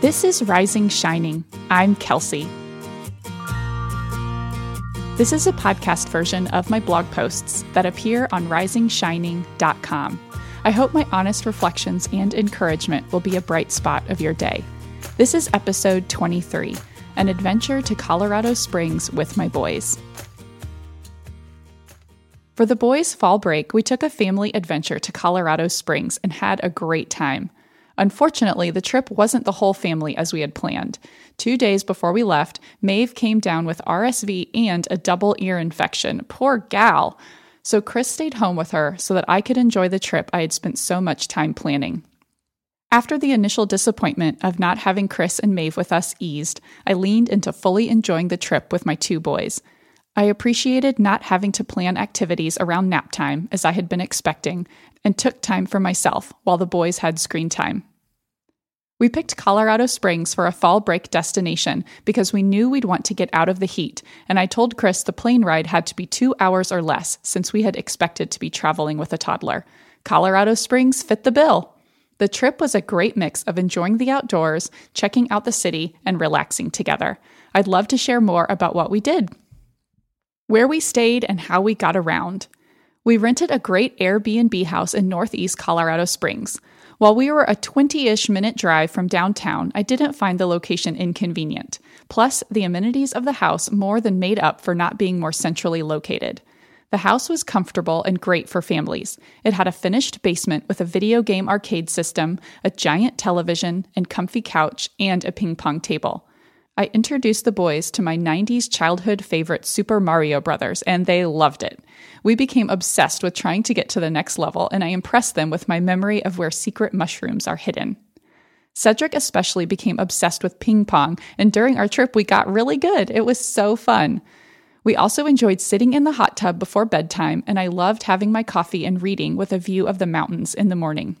This is Rising Shining. I'm Kelsey. This is a podcast version of my blog posts that appear on risingshining.com. I hope my honest reflections and encouragement will be a bright spot of your day. This is episode 23 An Adventure to Colorado Springs with My Boys. For the boys' fall break, we took a family adventure to Colorado Springs and had a great time. Unfortunately, the trip wasn't the whole family as we had planned. Two days before we left, Maeve came down with RSV and a double ear infection. Poor gal. So Chris stayed home with her so that I could enjoy the trip I had spent so much time planning. After the initial disappointment of not having Chris and Maeve with us eased, I leaned into fully enjoying the trip with my two boys. I appreciated not having to plan activities around nap time as I had been expecting, and took time for myself while the boys had screen time. We picked Colorado Springs for a fall break destination because we knew we'd want to get out of the heat, and I told Chris the plane ride had to be two hours or less since we had expected to be traveling with a toddler. Colorado Springs fit the bill. The trip was a great mix of enjoying the outdoors, checking out the city, and relaxing together. I'd love to share more about what we did. Where we stayed and how we got around. We rented a great Airbnb house in Northeast Colorado Springs. While we were a 20 ish minute drive from downtown, I didn't find the location inconvenient. Plus, the amenities of the house more than made up for not being more centrally located. The house was comfortable and great for families. It had a finished basement with a video game arcade system, a giant television, and comfy couch, and a ping pong table. I introduced the boys to my 90s childhood favorite Super Mario Brothers, and they loved it. We became obsessed with trying to get to the next level, and I impressed them with my memory of where secret mushrooms are hidden. Cedric especially became obsessed with ping pong, and during our trip, we got really good. It was so fun. We also enjoyed sitting in the hot tub before bedtime, and I loved having my coffee and reading with a view of the mountains in the morning.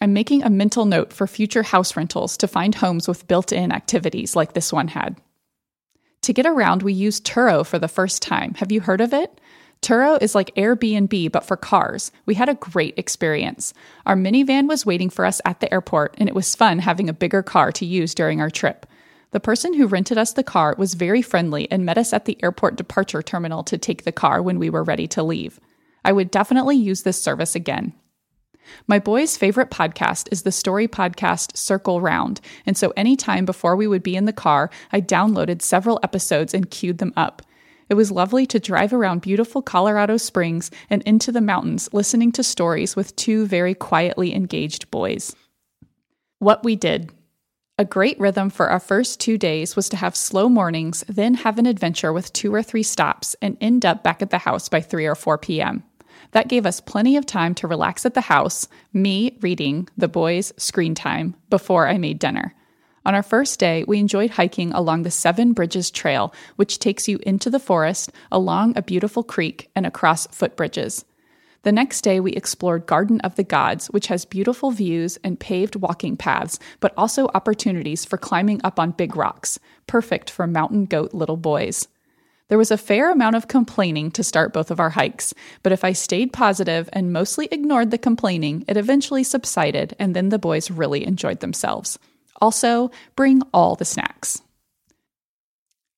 I'm making a mental note for future house rentals to find homes with built in activities like this one had. To get around, we used Turo for the first time. Have you heard of it? Turo is like Airbnb, but for cars. We had a great experience. Our minivan was waiting for us at the airport, and it was fun having a bigger car to use during our trip. The person who rented us the car was very friendly and met us at the airport departure terminal to take the car when we were ready to leave. I would definitely use this service again. My boy's favorite podcast is the story podcast Circle Round, and so anytime before we would be in the car, I downloaded several episodes and queued them up. It was lovely to drive around beautiful Colorado Springs and into the mountains listening to stories with two very quietly engaged boys. What we did. A great rhythm for our first two days was to have slow mornings, then have an adventure with two or three stops, and end up back at the house by 3 or 4 p.m. That gave us plenty of time to relax at the house, me reading, the boys screen time, before I made dinner. On our first day, we enjoyed hiking along the Seven Bridges Trail, which takes you into the forest, along a beautiful creek, and across footbridges. The next day, we explored Garden of the Gods, which has beautiful views and paved walking paths, but also opportunities for climbing up on big rocks, perfect for mountain goat little boys. There was a fair amount of complaining to start both of our hikes, but if I stayed positive and mostly ignored the complaining, it eventually subsided, and then the boys really enjoyed themselves. Also, bring all the snacks.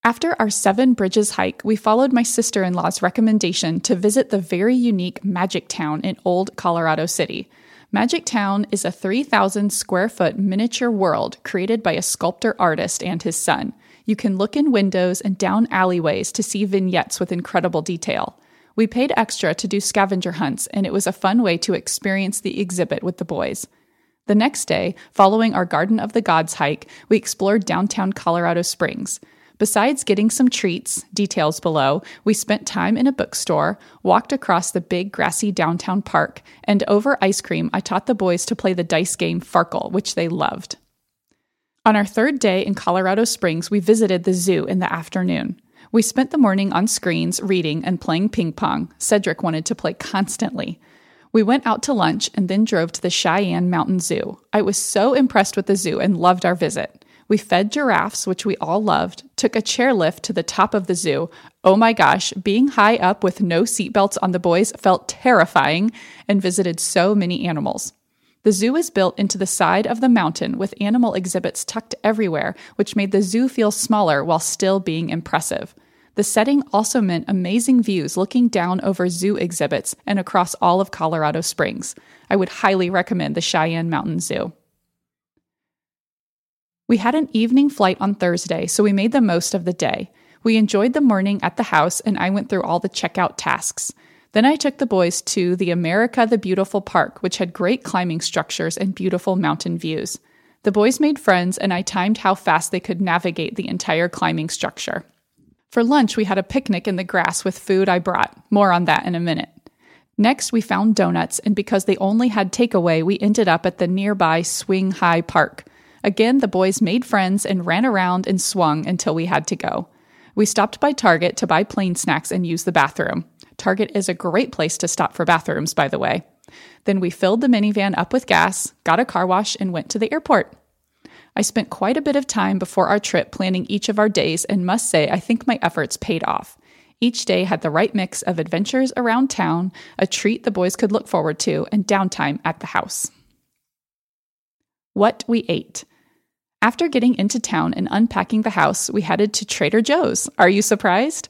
After our Seven Bridges hike, we followed my sister in law's recommendation to visit the very unique Magic Town in Old Colorado City. Magic Town is a 3,000 square foot miniature world created by a sculptor artist and his son. You can look in windows and down alleyways to see vignettes with incredible detail. We paid extra to do scavenger hunts, and it was a fun way to experience the exhibit with the boys. The next day, following our Garden of the Gods hike, we explored downtown Colorado Springs. Besides getting some treats, details below, we spent time in a bookstore, walked across the big grassy downtown park, and over ice cream, I taught the boys to play the dice game Farkle, which they loved. On our third day in Colorado Springs, we visited the zoo in the afternoon. We spent the morning on screens, reading, and playing ping pong. Cedric wanted to play constantly. We went out to lunch and then drove to the Cheyenne Mountain Zoo. I was so impressed with the zoo and loved our visit. We fed giraffes, which we all loved, took a chairlift to the top of the zoo. Oh my gosh, being high up with no seatbelts on the boys felt terrifying, and visited so many animals. The zoo is built into the side of the mountain with animal exhibits tucked everywhere, which made the zoo feel smaller while still being impressive. The setting also meant amazing views looking down over zoo exhibits and across all of Colorado Springs. I would highly recommend the Cheyenne Mountain Zoo. We had an evening flight on Thursday, so we made the most of the day. We enjoyed the morning at the house, and I went through all the checkout tasks. Then I took the boys to the America the Beautiful Park, which had great climbing structures and beautiful mountain views. The boys made friends, and I timed how fast they could navigate the entire climbing structure. For lunch, we had a picnic in the grass with food I brought. More on that in a minute. Next, we found donuts, and because they only had takeaway, we ended up at the nearby Swing High Park. Again, the boys made friends and ran around and swung until we had to go. We stopped by Target to buy plain snacks and use the bathroom. Target is a great place to stop for bathrooms, by the way. Then we filled the minivan up with gas, got a car wash, and went to the airport. I spent quite a bit of time before our trip planning each of our days and must say I think my efforts paid off. Each day had the right mix of adventures around town, a treat the boys could look forward to, and downtime at the house. What we ate. After getting into town and unpacking the house, we headed to Trader Joe's. Are you surprised?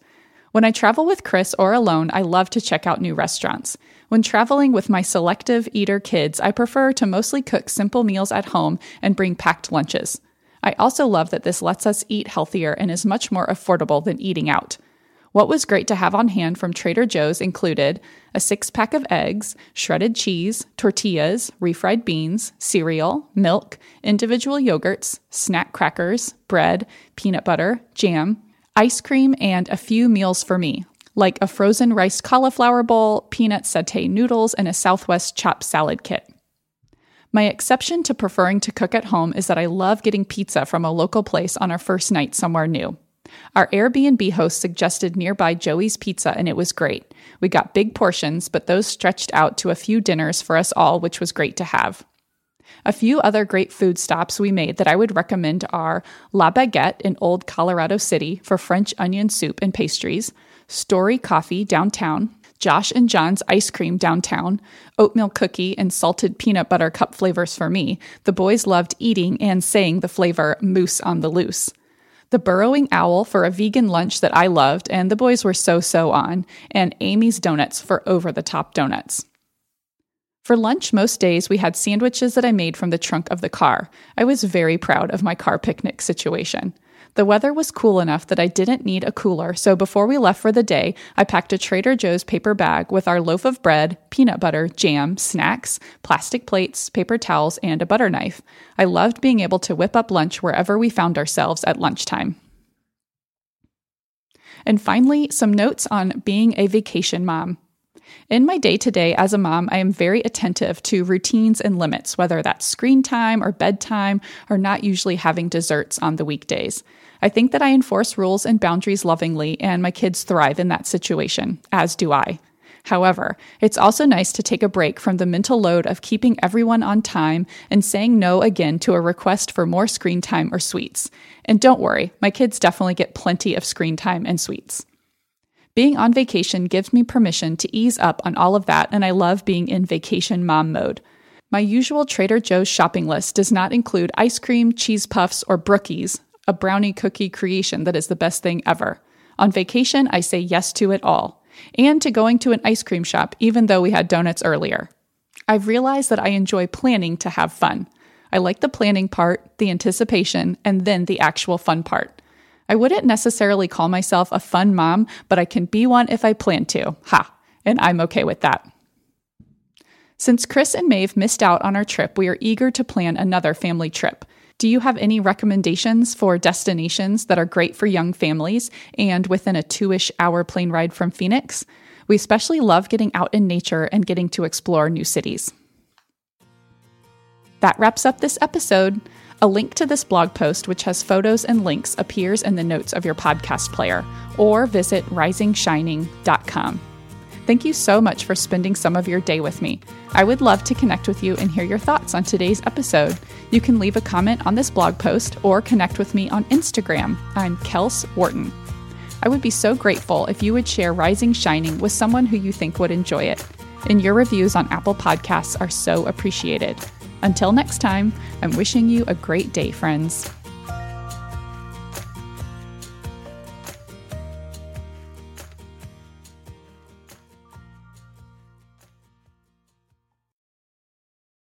When I travel with Chris or alone, I love to check out new restaurants. When traveling with my selective eater kids, I prefer to mostly cook simple meals at home and bring packed lunches. I also love that this lets us eat healthier and is much more affordable than eating out. What was great to have on hand from Trader Joe's included a six pack of eggs, shredded cheese, tortillas, refried beans, cereal, milk, individual yogurts, snack crackers, bread, peanut butter, jam, ice cream, and a few meals for me, like a frozen rice cauliflower bowl, peanut satay noodles, and a Southwest chopped salad kit. My exception to preferring to cook at home is that I love getting pizza from a local place on our first night somewhere new. Our Airbnb host suggested nearby Joey's Pizza, and it was great. We got big portions, but those stretched out to a few dinners for us all, which was great to have. A few other great food stops we made that I would recommend are La Baguette in Old Colorado City for French onion soup and pastries, Story Coffee downtown, Josh and John's ice cream downtown, oatmeal cookie and salted peanut butter cup flavors for me. The boys loved eating and saying the flavor moose on the loose the burrowing owl for a vegan lunch that I loved and the boys were so so on, and Amy's Donuts for over the top donuts. For lunch, most days we had sandwiches that I made from the trunk of the car. I was very proud of my car picnic situation. The weather was cool enough that I didn't need a cooler, so before we left for the day, I packed a Trader Joe's paper bag with our loaf of bread, peanut butter, jam, snacks, plastic plates, paper towels, and a butter knife. I loved being able to whip up lunch wherever we found ourselves at lunchtime. And finally, some notes on being a vacation mom. In my day to day as a mom, I am very attentive to routines and limits, whether that's screen time or bedtime, or not usually having desserts on the weekdays. I think that I enforce rules and boundaries lovingly, and my kids thrive in that situation, as do I. However, it's also nice to take a break from the mental load of keeping everyone on time and saying no again to a request for more screen time or sweets. And don't worry, my kids definitely get plenty of screen time and sweets. Being on vacation gives me permission to ease up on all of that, and I love being in vacation mom mode. My usual Trader Joe's shopping list does not include ice cream, cheese puffs, or brookies, a brownie cookie creation that is the best thing ever. On vacation, I say yes to it all, and to going to an ice cream shop, even though we had donuts earlier. I've realized that I enjoy planning to have fun. I like the planning part, the anticipation, and then the actual fun part. I wouldn't necessarily call myself a fun mom, but I can be one if I plan to. Ha! And I'm okay with that. Since Chris and Maeve missed out on our trip, we are eager to plan another family trip. Do you have any recommendations for destinations that are great for young families and within a two ish hour plane ride from Phoenix? We especially love getting out in nature and getting to explore new cities. That wraps up this episode. A link to this blog post, which has photos and links, appears in the notes of your podcast player, or visit risingshining.com. Thank you so much for spending some of your day with me. I would love to connect with you and hear your thoughts on today's episode. You can leave a comment on this blog post or connect with me on Instagram. I'm Kels Wharton. I would be so grateful if you would share Rising Shining with someone who you think would enjoy it. And your reviews on Apple Podcasts are so appreciated. Until next time, I'm wishing you a great day, friends.